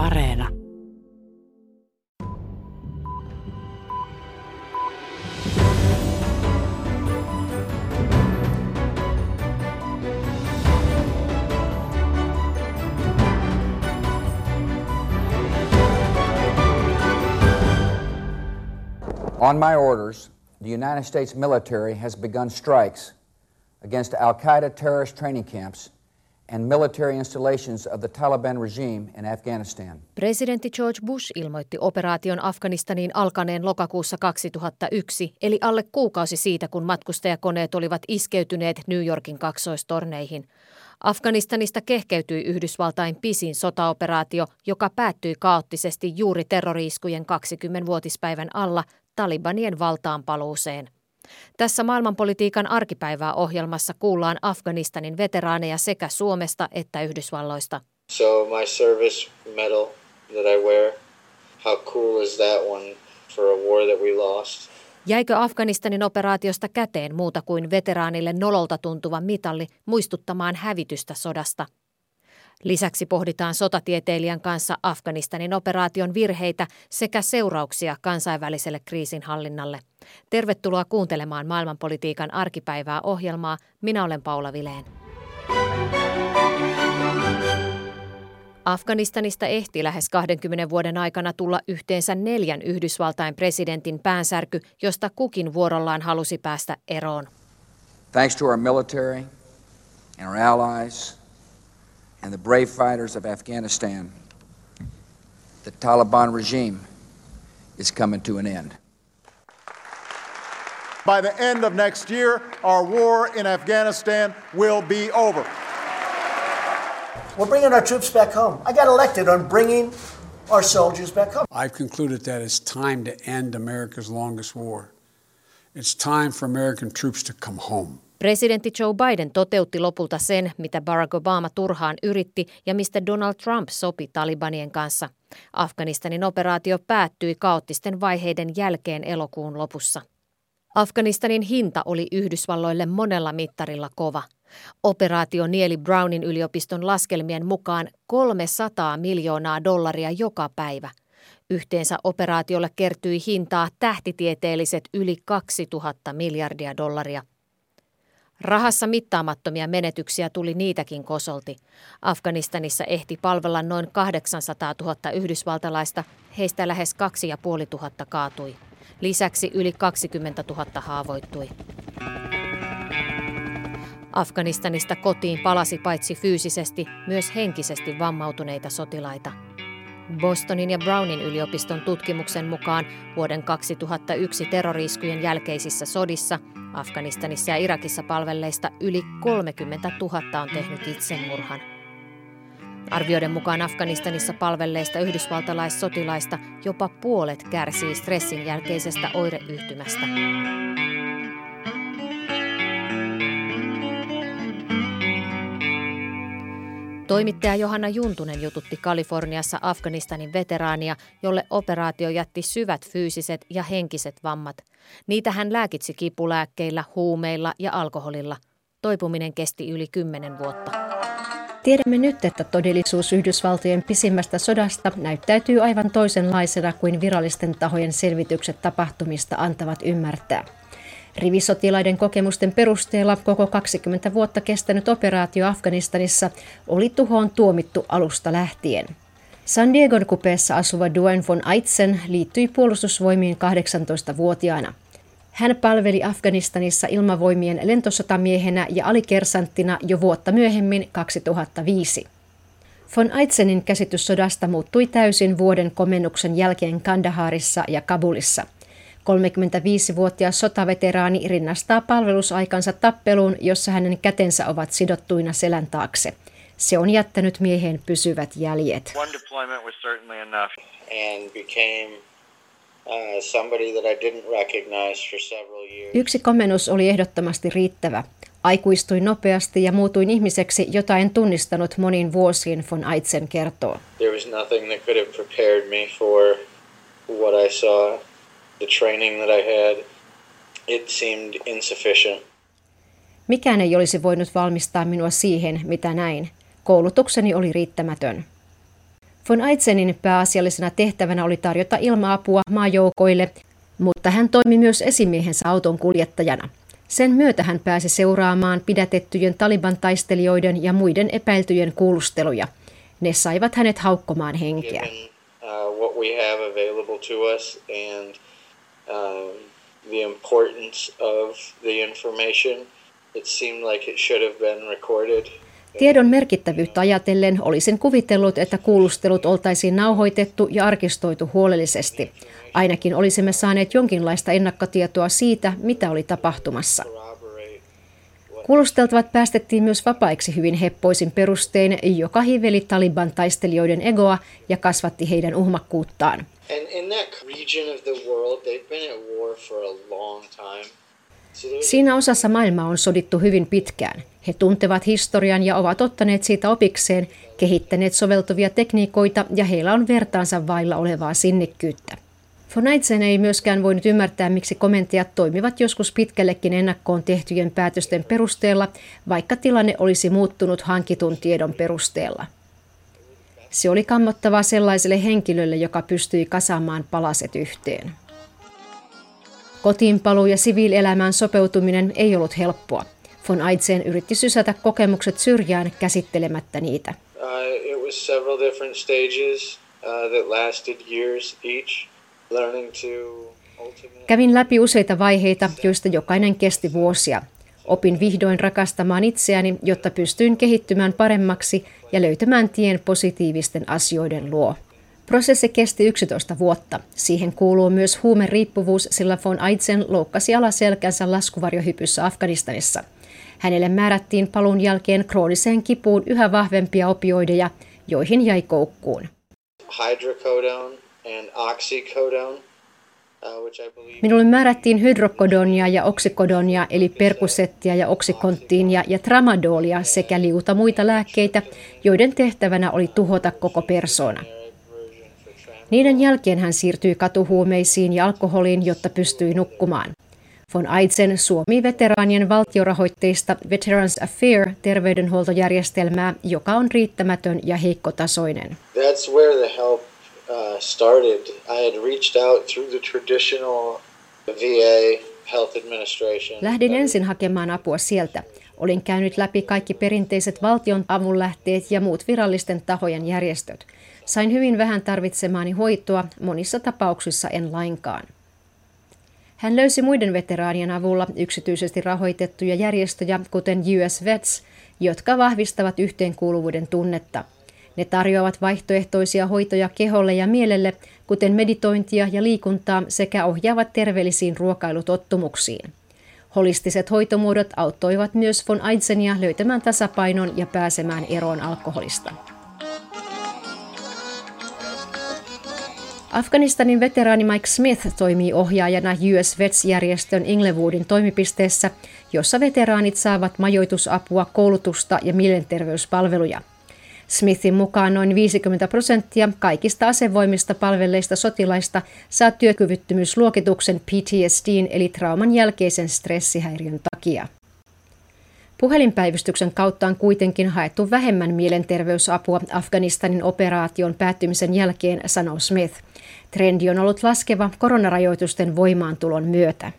Areena. On my orders, the United States military has begun strikes against Al Qaeda terrorist training camps and military installations of the Taliban regime in Afghanistan. Presidentti George Bush ilmoitti operaation Afganistaniin alkaneen lokakuussa 2001, eli alle kuukausi siitä, kun matkustajakoneet olivat iskeytyneet New Yorkin kaksoistorneihin. Afganistanista kehkeytyi Yhdysvaltain pisin sotaoperaatio, joka päättyi kaoottisesti juuri terroriiskujen 20-vuotispäivän alla Talibanien valtaan paluuseen. Tässä maailmanpolitiikan arkipäivää ohjelmassa kuullaan Afganistanin veteraaneja sekä Suomesta että Yhdysvalloista. So my service medal that I wear, how cool is that one for a war that we lost? Jäikö Afganistanin operaatiosta käteen muuta kuin veteraanille nololta tuntuva mitalli muistuttamaan hävitystä sodasta? Lisäksi pohditaan sotatieteilijän kanssa Afganistanin operaation virheitä sekä seurauksia kansainväliselle kriisinhallinnalle. Tervetuloa kuuntelemaan maailmanpolitiikan arkipäivää ohjelmaa. Minä olen Paula Vileen. Afganistanista ehti lähes 20 vuoden aikana tulla yhteensä neljän Yhdysvaltain presidentin päänsärky, josta kukin vuorollaan halusi päästä eroon. Thanks to our military and our allies and the brave fighters of Afghanistan, the Taliban regime is coming to an end. By the end of next year, our war in Afghanistan will be over. We're bringing our troops back home. I got elected on bringing our soldiers back home. I've concluded that it's time to end America's longest war. It's time for American troops to come home. Presidentti Joe Biden toteutti lopulta sen, mitä Barack Obama turhaan yritti ja mistä Donald Trump sopi Talibanien kanssa. Afganistanin operaatio päättyi kaoottisten vaiheiden jälkeen elokuun lopussa. Afganistanin hinta oli Yhdysvalloille monella mittarilla kova. Operaatio nieli Brownin yliopiston laskelmien mukaan 300 miljoonaa dollaria joka päivä. Yhteensä operaatiolle kertyi hintaa tähtitieteelliset yli 2000 miljardia dollaria. Rahassa mittaamattomia menetyksiä tuli niitäkin kosolti. Afganistanissa ehti palvella noin 800 000 yhdysvaltalaista, heistä lähes 2500 kaatui. Lisäksi yli 20 000 haavoittui. Afganistanista kotiin palasi paitsi fyysisesti myös henkisesti vammautuneita sotilaita. Bostonin ja Brownin yliopiston tutkimuksen mukaan vuoden 2001 terroriiskujen jälkeisissä sodissa Afganistanissa ja Irakissa palvelleista yli 30 000 on tehnyt itsemurhan. Arvioiden mukaan Afganistanissa palvelleista yhdysvaltalaissotilaista jopa puolet kärsii stressin jälkeisestä oireyhtymästä. Toimittaja Johanna Juntunen jututti Kaliforniassa Afganistanin veteraania, jolle operaatio jätti syvät fyysiset ja henkiset vammat. Niitä hän lääkitsi kipulääkkeillä, huumeilla ja alkoholilla. Toipuminen kesti yli kymmenen vuotta. Tiedämme nyt, että todellisuus Yhdysvaltojen pisimmästä sodasta näyttäytyy aivan toisenlaisena kuin virallisten tahojen selvitykset tapahtumista antavat ymmärtää. Rivisotilaiden kokemusten perusteella koko 20 vuotta kestänyt operaatio Afganistanissa oli tuhoon tuomittu alusta lähtien. San Diegon kupeessa asuva Duen von Aitzen liittyi puolustusvoimiin 18-vuotiaana. Hän palveli Afganistanissa ilmavoimien lentosotamiehenä ja alikersanttina jo vuotta myöhemmin 2005. Von Aitzenin käsitys sodasta muuttui täysin vuoden komennuksen jälkeen Kandaharissa ja Kabulissa – 35-vuotias sotaveteraani rinnastaa palvelusaikansa tappeluun, jossa hänen kätensä ovat sidottuina selän taakse. Se on jättänyt mieheen pysyvät jäljet. Uh. Yksi komennus oli ehdottomasti riittävä. Aikuistuin nopeasti ja muutuin ihmiseksi, jota en tunnistanut moniin vuosiin, von Aitzen kertoo. There was nothing that could have prepared me for what I saw the training that I had, it seemed insufficient. Mikään ei olisi voinut valmistaa minua siihen, mitä näin. Koulutukseni oli riittämätön. Von Aitzenin pääasiallisena tehtävänä oli tarjota ilma-apua maajoukoille, mutta hän toimi myös esimiehensä auton kuljettajana. Sen myötä hän pääsi seuraamaan pidätettyjen Taliban-taistelijoiden ja muiden epäiltyjen kuulusteluja. Ne saivat hänet haukkomaan henkeä. Given uh, um, the importance of the information, it seemed like it should have been recorded. Tiedon merkittävyyttä ajatellen olisin kuvitellut, että kuulustelut oltaisiin nauhoitettu ja arkistoitu huolellisesti. Ainakin olisimme saaneet jonkinlaista ennakkotietoa siitä, mitä oli tapahtumassa. Kuulusteltavat päästettiin myös vapaiksi hyvin heppoisin perustein, joka hiveli Taliban taistelijoiden egoa ja kasvatti heidän uhmakkuuttaan. And in that region of the world, they've been at war for a long time. Siinä osassa maailmaa on sodittu hyvin pitkään. He tuntevat historian ja ovat ottaneet siitä opikseen, kehittäneet soveltuvia tekniikoita ja heillä on vertaansa vailla olevaa sinnikkyyttä. Von Aitzen ei myöskään voinut ymmärtää, miksi komentajat toimivat joskus pitkällekin ennakkoon tehtyjen päätösten perusteella, vaikka tilanne olisi muuttunut hankitun tiedon perusteella. Se oli kammottavaa sellaiselle henkilölle, joka pystyi kasaamaan palaset yhteen. Kotiinpaluu ja siviilielämään sopeutuminen ei ollut helppoa. Von Aitzen yritti sysätä kokemukset syrjään käsittelemättä niitä. Uh, it was several different stages uh, that lasted years each, learning to ultimately. Kävin läpi useita vaiheita, joista jokainen kesti vuosia. Opin vihdoin rakastamaan itseäni, jotta pystyin kehittymään paremmaksi ja löytämään tien positiivisten asioiden luo. Prosessi kesti 11 vuotta. Siihen kuuluu myös huumeriippuvuus, sillä von Aitzen loukkasi alaselkänsä laskuvarjohypyssä Afganistanissa. Hänelle määrättiin paluun jälkeen krooniseen kipuun yhä vahvempia opioideja, joihin jäi koukkuun. hydrocodone and oxycodone, uh, which I believe Minulle määrättiin hydrokodonia ja oksikodonia eli perkusettia ja oksikonttiinia ja tramadolia sekä liuta muita lääkkeitä, joiden tehtävänä oli tuhota koko persoona. Niiden jälkeen hän siirtyi katuhuumeisiin ja alkoholiin, jotta pystyi nukkumaan. Von Aitzen suomi veteraanien valtiorahoitteista Veterans Affair terveydenhuoltojärjestelmää, joka on riittämätön ja heikkotasoinen. that's where the help uh, started. I had reached out through the traditional VA health administration. Lähdin ensin hakemaan apua sieltä. Olin käynyt läpi kaikki perinteiset valtion avunlähteet ja muut virallisten tahojen järjestöt. Sain hyvin vähän tarvitsemaani hoitoa, monissa tapauksissa en lainkaan. Hän löysi muiden veteraanien avulla yksityisesti rahoitettuja järjestöjä, kuten US Vets, jotka vahvistavat yhteenkuuluvuuden tunnetta. Ne tarjoavat vaihtoehtoisia hoitoja keholle ja mielelle, kuten meditointia ja liikuntaa, sekä ohjaavat terveellisiin ruokailutottumuksiin. Holistiset hoitomuodot auttoivat myös von Aitzenia löytämään tasapainon ja pääsemään eroon alkoholista. Afganistanin veteraani Mike Smith toimii ohjaajana US Vets-järjestön Inglewoodin toimipisteessä, jossa veteraanit saavat majoitusapua, koulutusta ja mielenterveyspalveluja. Smithin mukaan noin 50 prosenttia kaikista asevoimista palvelleista sotilaista saa työkyvyttömyysluokituksen PTSDin eli trauman jälkeisen stressihäiriön takia. Puhelinpäivystyksen kautta on kuitenkin haettu vähemmän mielenterveysapua Afganistanin operaation päättymisen jälkeen, sanoo Smith. Trendi on ollut laskeva koronarajoitusten voimaantulon myötä.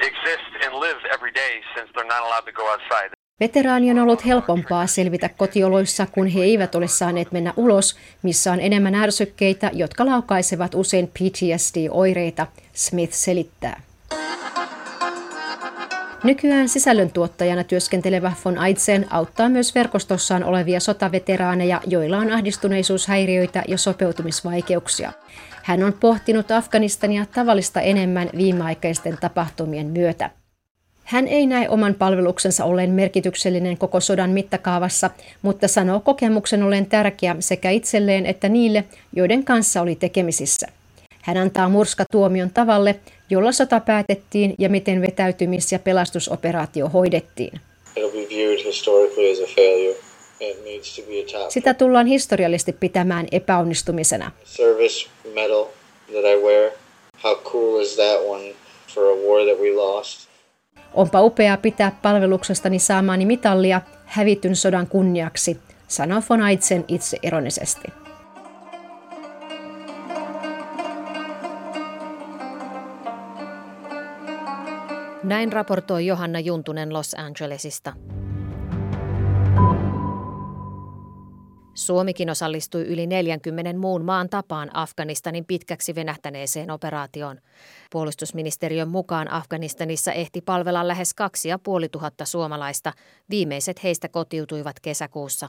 Exist and live every day since they're not allowed to go outside. Veteraani on ollut helpompaa selvitä kotioloissa, kun he eivät ole saaneet mennä ulos, missä on enemmän ärsykkeitä, jotka laukaisevat usein PTSD-oireita, Smith selittää. Nykyään sisällöntuottajana työskentelevä von Aitzen auttaa myös verkostossaan olevia sotaveteraaneja, joilla on ahdistuneisuushäiriöitä ja sopeutumisvaikeuksia. Hän on pohtinut Afganistania tavallista enemmän viimeaikaisten tapahtumien myötä. Hän ei näe oman palveluksensa olleen merkityksellinen koko sodan mittakaavassa, mutta sanoo kokemuksen olleen tärkeä sekä itselleen että niille, joiden kanssa oli tekemisissä. Hän antaa murskatuomion tavalle, jolla sota päätettiin ja miten vetäytymis- ja pelastusoperaatio hoidettiin. Sitä tullaan historiallisesti pitämään epäonnistumisena. service medal that I wear. How cool is that one for a war that we lost? Onpa upeaa pitää palveluksestani saamaani mitallia hävityn sodan kunniaksi, sanoi von Aitzen itse ironisesti. Näin raportoi Johanna Juntunen Los Angelesista. Suomikin osallistui yli 40 muun maan tapaan Afganistanin pitkäksi venähtäneeseen operaatioon. Puolustusministeriön mukaan Afganistanissa ehti palvella lähes 2500 suomalaista. Viimeiset heistä kotiutuivat kesäkuussa.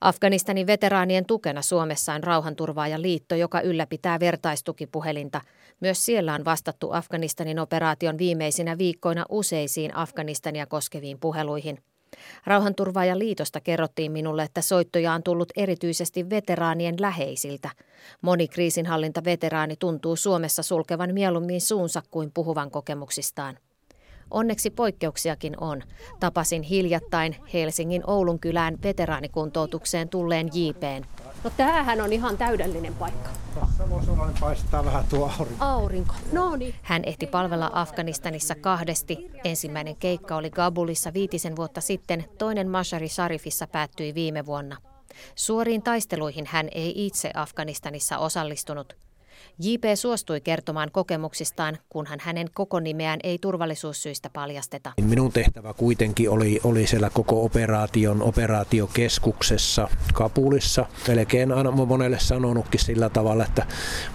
Afganistanin veteraanien tukena Suomessa on rauhanturvaaja liitto, joka ylläpitää vertaistukipuhelinta. Myös siellä on vastattu Afganistanin operaation viimeisinä viikkoina useisiin Afganistania koskeviin puheluihin. Rauhanturvaaja liitosta kerrottiin minulle, että soittoja on tullut erityisesti veteraanien läheisiltä. Moni kriisinhallintaveteraani tuntuu Suomessa sulkevan mieluummin suunsa kuin puhuvan kokemuksistaan. Onneksi poikkeuksiakin on. Tapasin hiljattain Helsingin Oulun kylään veteraanikuntoutukseen tulleen JPn. No tämähän on ihan täydellinen paikka. Tässä voisi olla, paistaa vähän tuo aurinko. Aurinko, no niin. Hän ehti palvella Afganistanissa kahdesti. Ensimmäinen keikka oli Kabulissa viitisen vuotta sitten, toinen Mashari Sarifissa päättyi viime vuonna. Suoriin taisteluihin hän ei itse Afganistanissa osallistunut. JP suostui kertomaan kokemuksistaan, kunhan hänen koko nimeään ei turvallisuussyistä paljasteta. Minun tehtävä kuitenkin oli, oli siellä koko operaation operaatiokeskuksessa Kapulissa. Melkein aina monelle sanonutkin sillä tavalla, että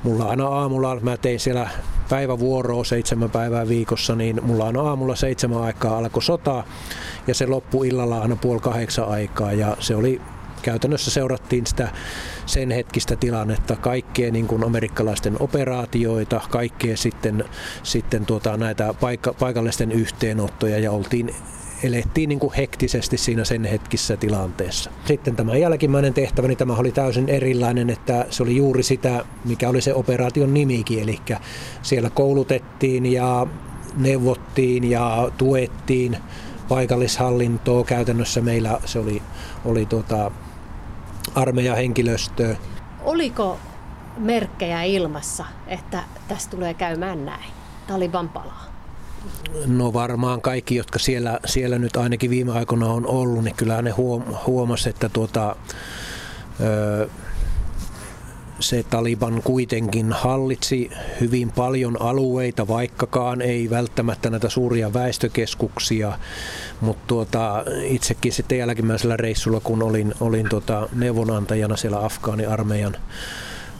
mulla aina aamulla, mä tein siellä päivävuoroa seitsemän päivää viikossa, niin mulla aina aamulla seitsemän aikaa alkoi sota ja se loppui illalla aina puoli kahdeksan aikaa ja se oli käytännössä seurattiin sitä sen hetkistä tilannetta, kaikkea niin kuin amerikkalaisten operaatioita, kaikkea sitten, sitten tuota, näitä paikka, paikallisten yhteenottoja ja oltiin elettiin niin kuin hektisesti siinä sen hetkissä tilanteessa. Sitten tämä jälkimmäinen tehtävä, niin tämä oli täysin erilainen, että se oli juuri sitä, mikä oli se operaation nimikin, eli siellä koulutettiin ja neuvottiin ja tuettiin paikallishallintoa. Käytännössä meillä se oli, oli tuota, armeijahenkilöstöä. Oliko merkkejä ilmassa, että tästä tulee käymään näin? Taliban palaa. No varmaan kaikki, jotka siellä, siellä nyt ainakin viime aikoina on ollut, niin kyllä ne huom, huomasi, että tuota, se Taliban kuitenkin hallitsi hyvin paljon alueita, vaikkakaan ei välttämättä näitä suuria väestökeskuksia, mutta tuota, itsekin sitten jälkimmäisellä reissulla, kun olin, olin tuota, neuvonantajana siellä Afgaani-armeijan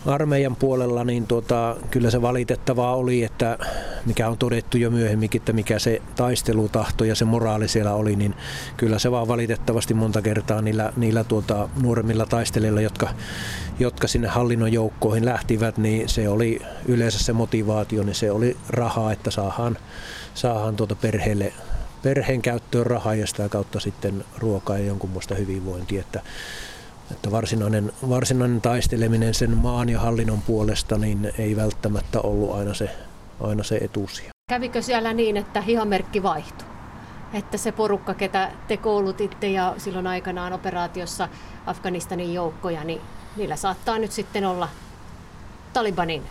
armeijan puolella, niin tuota, kyllä se valitettavaa oli, että mikä on todettu jo myöhemminkin, että mikä se taistelutahto ja se moraali siellä oli, niin kyllä se vaan valitettavasti monta kertaa niillä, niillä tuota, nuoremmilla taistelijoilla, jotka, jotka sinne hallinnon joukkoihin lähtivät, niin se oli yleensä se motivaatio, niin se oli rahaa, että saadaan, saadaan tuota perheelle perheen käyttöön rahaa ja sitä kautta sitten ruokaa ja jonkun muista hyvinvointia. Että että varsinainen, varsinainen taisteleminen sen maan ja hallinnon puolesta niin ei välttämättä ollut aina se, aina se etusia. Kävikö siellä niin, että hihamerkki vaihtui? Että se porukka, ketä te koulutitte ja silloin aikanaan operaatiossa Afganistanin joukkoja, niin niillä saattaa nyt sitten olla Talibanin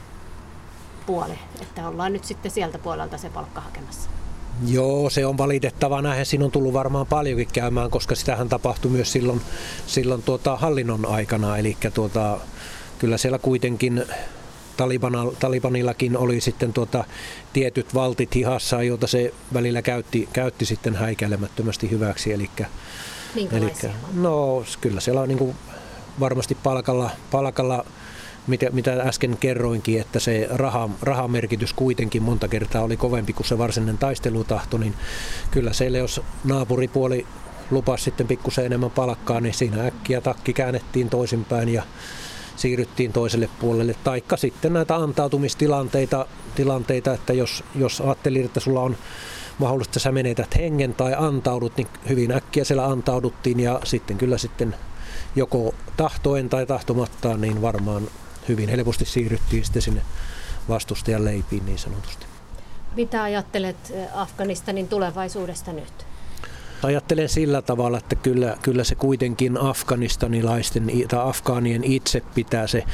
puoli, että ollaan nyt sitten sieltä puolelta se palkka hakemassa. Joo, se on valitettavaa. Näin siinä on tullut varmaan paljonkin käymään, koska sitähän tapahtui myös silloin, silloin tuota hallinnon aikana. Eli tuota, kyllä siellä kuitenkin Talibanillakin oli sitten tuota, tietyt valtit hihassa, joita se välillä käytti, käytti sitten häikäilemättömästi hyväksi. Eli, eli, no kyllä siellä on niin kuin varmasti palkalla, palkalla mitä, mitä äsken kerroinkin, että se raha, rahamerkitys kuitenkin monta kertaa oli kovempi kuin se varsinainen taistelutahto, niin kyllä siellä jos naapuripuoli lupasi sitten pikkusen enemmän palkkaa, niin siinä äkkiä takki käännettiin toisinpäin ja siirryttiin toiselle puolelle. Taikka sitten näitä antautumistilanteita, tilanteita, että jos, jos ajattelin, että sulla on mahdollista, että sä menetät hengen tai antaudut, niin hyvin äkkiä siellä antauduttiin ja sitten kyllä sitten joko tahtoen tai tahtomattaan, niin varmaan hyvin helposti siirryttiin sitten sinne vastustajan leipiin niin sanotusti. Mitä ajattelet eh, Afganistanin tulevaisuudesta nyt? Ajattelen sillä tavalla, että kyllä, kyllä se kuitenkin afganistanilaisten tai afgaanien itse pitää se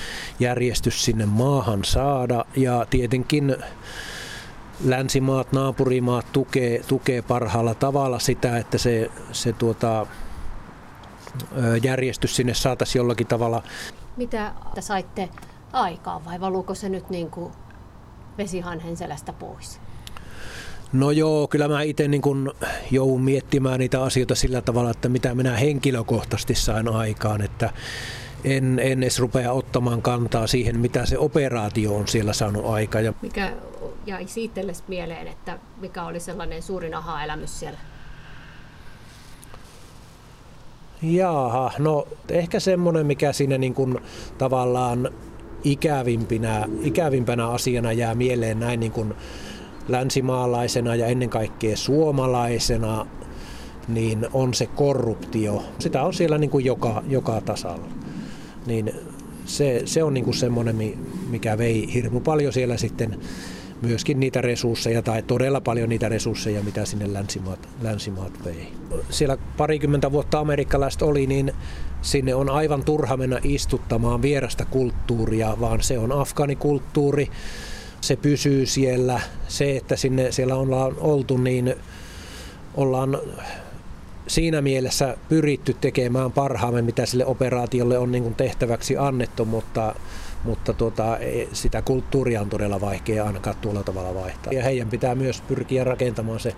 järjestys sinne maahan saada ja tietenkin länsimaat, naapurimaat tukee, tukee parhaalla tavalla sitä, että se, se tuota, järjestys sinne saataisiin jollakin tavalla. Mitä saitte aikaan vai valuuko se nyt niin kuin vesihanhen selästä pois? No joo, kyllä mä itse niin kun joudun miettimään niitä asioita sillä tavalla, että mitä minä henkilökohtaisesti sain aikaan, että en, en edes rupea ottamaan kantaa siihen, mitä se operaatio on siellä saanut aika. Ja... Mikä jäi itsellesi mieleen, että mikä oli sellainen suurin aha-elämys siellä? Jaaha, no ehkä semmoinen, mikä siinä niin kuin tavallaan ikävimpinä, ikävimpänä asiana jää mieleen näin niin kuin länsimaalaisena ja ennen kaikkea suomalaisena, niin on se korruptio. Sitä on siellä niin kuin joka, joka tasalla. Niin se, se on niin kuin semmoinen, mikä vei hirmu paljon siellä sitten myöskin niitä resursseja tai todella paljon niitä resursseja, mitä sinne länsimaat, länsimaat vei. Siellä parikymmentä vuotta amerikkalaiset oli, niin sinne on aivan turha mennä istuttamaan vierasta kulttuuria, vaan se on afganikulttuuri, se pysyy siellä. Se, että sinne siellä ollaan oltu, niin ollaan siinä mielessä pyritty tekemään parhaamme, mitä sille operaatiolle on niin tehtäväksi annettu, mutta, mutta tuota, sitä kulttuuria on todella vaikea ainakaan tuolla tavalla vaihtaa. Ja heidän pitää myös pyrkiä rakentamaan se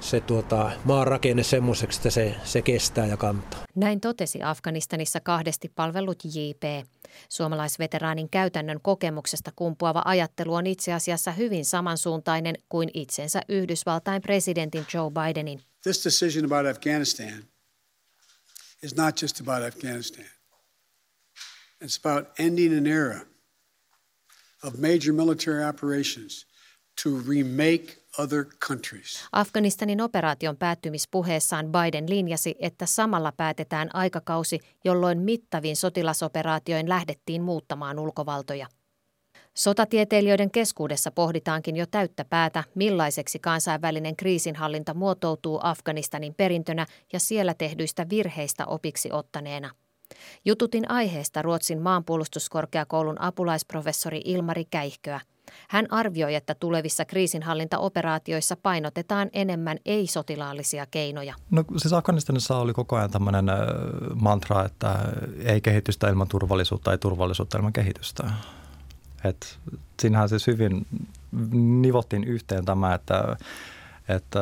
se tuota, maan rakenne semmoiseksi, että se, se kestää ja kantaa. Näin totesi Afganistanissa kahdesti palvellut JP. Suomalaisveteraanin käytännön kokemuksesta kumpuava ajattelu on itse asiassa hyvin samansuuntainen kuin itsensä Yhdysvaltain presidentin Joe Bidenin. This decision about Afghanistan is not just about Afghanistan. It's about ending an era of major military operations to remake other countries. Afganistanin operaation päättymispuheessaan Biden linjasi, että samalla päätetään aikakausi, jolloin mittaviin sotilasoperaatioin lähdettiin muuttamaan ulkovaltoja. Sotatieteilijöiden keskuudessa pohditaankin jo täyttä päätä, millaiseksi kansainvälinen kriisinhallinta muotoutuu Afganistanin perintönä ja siellä tehdyistä virheistä opiksi ottaneena. Jututin aiheesta Ruotsin maanpuolustuskorkeakoulun apulaisprofessori Ilmari Käihköä – hän arvioi, että tulevissa kriisinhallintaoperaatioissa painotetaan enemmän ei-sotilaallisia keinoja. No siis Afganistanissa oli koko ajan tämmöinen mantra, että ei kehitystä ilman turvallisuutta, ei turvallisuutta ilman kehitystä. Et siinähän siis hyvin nivottiin yhteen tämä, että, että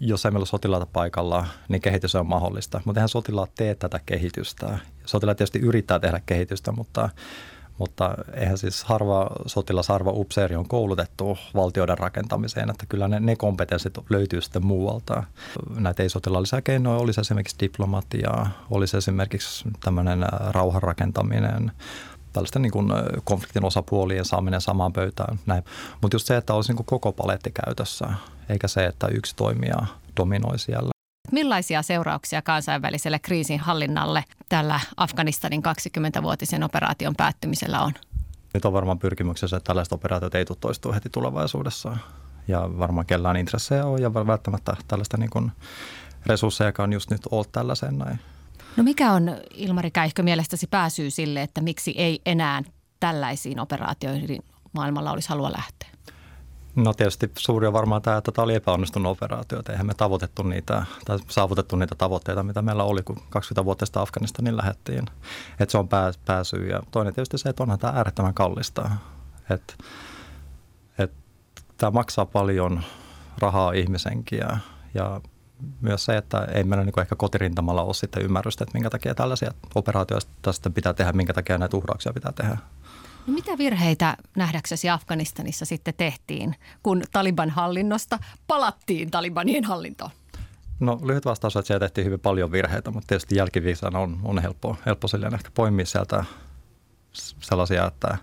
jos ei meillä ole sotilaita paikalla, niin kehitys on mahdollista. Mutta eihän sotilaat tee tätä kehitystä. Sotilaat tietysti yrittää tehdä kehitystä, mutta mutta eihän siis harva sotilas, harva upseeri on koulutettu valtioiden rakentamiseen, että kyllä ne, ne kompetenssit löytyy sitten muualta. Näitä ei-sotilaallisia keinoja olisi esimerkiksi diplomatiaa, olisi esimerkiksi tämmöinen rauhan rakentaminen, tällaisten niin kuin konfliktin osapuolien saaminen samaan pöytään. Mutta just se, että olisi niin koko paletti käytössä, eikä se, että yksi toimija dominoi siellä. Millaisia seurauksia kansainväliselle kriisinhallinnalle tällä Afganistanin 20-vuotisen operaation päättymisellä on? Nyt on varmaan pyrkimyksessä, että tällaiset operaatiot ei tule toistua heti tulevaisuudessa. Ja varmaan kellään intressejä on ja välttämättä tällaista niin kuin resursseja, just nyt ole tällaisen näin. No mikä on Ilmari Käihkö mielestäsi pääsyy sille, että miksi ei enää tällaisiin operaatioihin maailmalla olisi halua lähteä? No tietysti suuri on varmaan tämä, että tämä oli epäonnistunut operaatio. Eihän me tavoitettu niitä, tai saavutettu niitä tavoitteita, mitä meillä oli, kun 20 vuotta sitten Afganistanin lähettiin. Että se on pää, pääsy. Ja toinen tietysti se, että onhan tämä äärettömän kallista. Että et, tämä maksaa paljon rahaa ihmisenkiä ja myös se, että ei meillä niin ehkä kotirintamalla ole sitten ymmärrystä, että minkä takia tällaisia operaatioita sitten pitää tehdä, minkä takia näitä uhrauksia pitää tehdä. No mitä virheitä nähdäksesi Afganistanissa sitten tehtiin, kun Taliban hallinnosta palattiin Talibanien hallintoon? No lyhyt vastaus on, että siellä tehtiin hyvin paljon virheitä, mutta tietysti jälkiviisana on, on helppo, helppo silleen ehkä poimia sieltä sellaisia, että,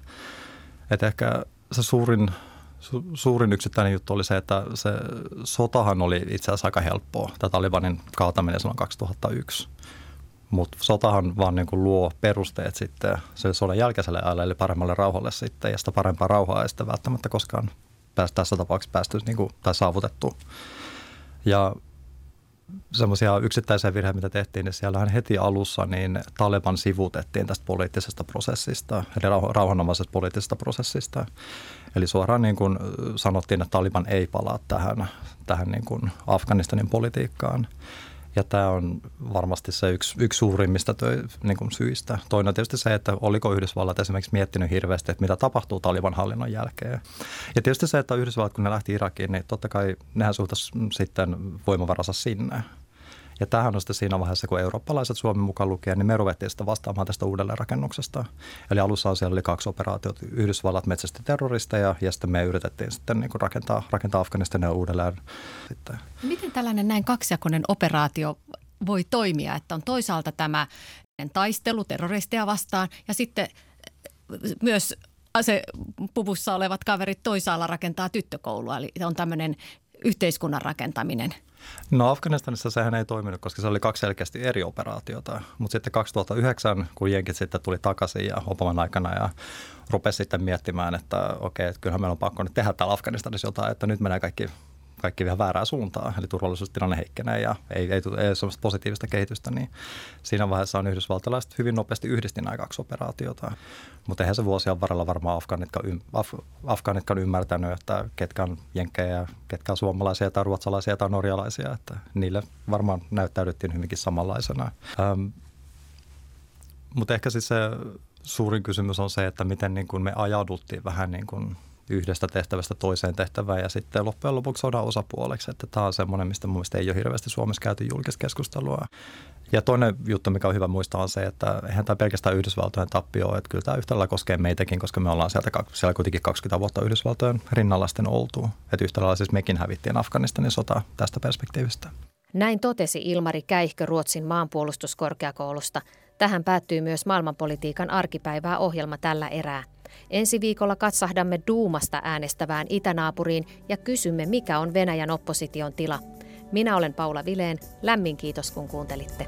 että ehkä se suurin, su, suurin yksittäinen juttu oli se, että se sotahan oli itse asiassa aika helppoa. Tämä Talibanin kaataminen silloin 2001. Mutta sotahan vaan niin kuin luo perusteet sitten se sodan jälkeiselle ajalle, eli paremmalle rauhalle sitten, ja sitä parempaa rauhaa ei sitten välttämättä koskaan päästä, tässä tapauksessa päästy niin kuin, tai saavutettu. Ja semmoisia yksittäisiä virheitä, mitä tehtiin, niin siellähän heti alussa niin Taleban sivutettiin tästä poliittisesta prosessista, rauhanomaisesta poliittisesta prosessista. Eli suoraan niin kuin sanottiin, että Taliban ei palaa tähän, tähän niin kuin Afganistanin politiikkaan. Ja tämä on varmasti se yksi, yksi suurimmista toi, niin kuin syistä. Toinen on tietysti se, että oliko Yhdysvallat esimerkiksi miettinyt hirveästi, että mitä tapahtuu Taliban hallinnon jälkeen. Ja tietysti se, että Yhdysvallat kun ne lähti Irakiin, niin totta kai nehän suhtaisi sitten voimavaransa sinne. Ja tämähän on sitten siinä vaiheessa, kun eurooppalaiset Suomen mukaan lukee, niin me ruvettiin sitä vastaamaan tästä uudelleenrakennuksesta. Eli alussa siellä oli kaksi operaatiota. Yhdysvallat metsästi terroristeja ja sitten me yritettiin sitten niin rakentaa, rakentaa Afganistania uudelleen. Sitten. Miten tällainen näin kaksijakoinen operaatio voi toimia, että on toisaalta tämä taistelu terroristeja vastaan ja sitten myös asepuvussa olevat kaverit toisaalla rakentaa tyttökoulua, eli on tämmöinen yhteiskunnan rakentaminen – No Afganistanissa sehän ei toiminut, koska se oli kaksi selkeästi eri operaatiota. Mutta sitten 2009, kun jenkit sitten tuli takaisin ja Obaman aikana ja rupesi sitten miettimään, että okei, että kyllähän meillä on pakko nyt tehdä täällä Afganistanissa jotain, että nyt menee kaikki kaikki vähän väärää suuntaa, eli turvallisuustilanne heikkenee ja ei, ei, ei ole sellaista positiivista kehitystä, niin siinä vaiheessa on yhdysvaltalaiset hyvin nopeasti yhdisti nämä kaksi operaatiota. Mutta eihän se vuosien varrella varmaan afgaanitkaan, Af, afgaanitkaan ymmärtänyt, että ketkä on jenkkejä, ketkä on suomalaisia tai ruotsalaisia tai norjalaisia, että niille varmaan näyttäydyttiin hyvinkin samanlaisena. Ähm, mutta ehkä siis se suurin kysymys on se, että miten niin kuin me ajauduttiin vähän niin kuin yhdestä tehtävästä toiseen tehtävään ja sitten loppujen lopuksi sodan osapuoleksi. Että tämä on semmoinen, mistä mun ei ole hirveästi Suomessa käyty julkista keskustelua. Ja toinen juttu, mikä on hyvä muistaa, on se, että eihän tämä pelkästään Yhdysvaltojen tappio, että kyllä tämä yhtä koskee meitäkin, koska me ollaan sieltä siellä kuitenkin 20 vuotta Yhdysvaltojen rinnalla sitten oltu. Että yhtä lailla siis mekin hävittiin Afganistanin sota tästä perspektiivistä. Näin totesi Ilmari Käihkö Ruotsin maanpuolustuskorkeakoulusta. Tähän päättyy myös maailmanpolitiikan arkipäivää ohjelma tällä erää. Ensi viikolla katsahdamme Duumasta äänestävään itänaapuriin ja kysymme, mikä on Venäjän opposition tila. Minä olen Paula Vileen. Lämmin kiitos, kun kuuntelitte.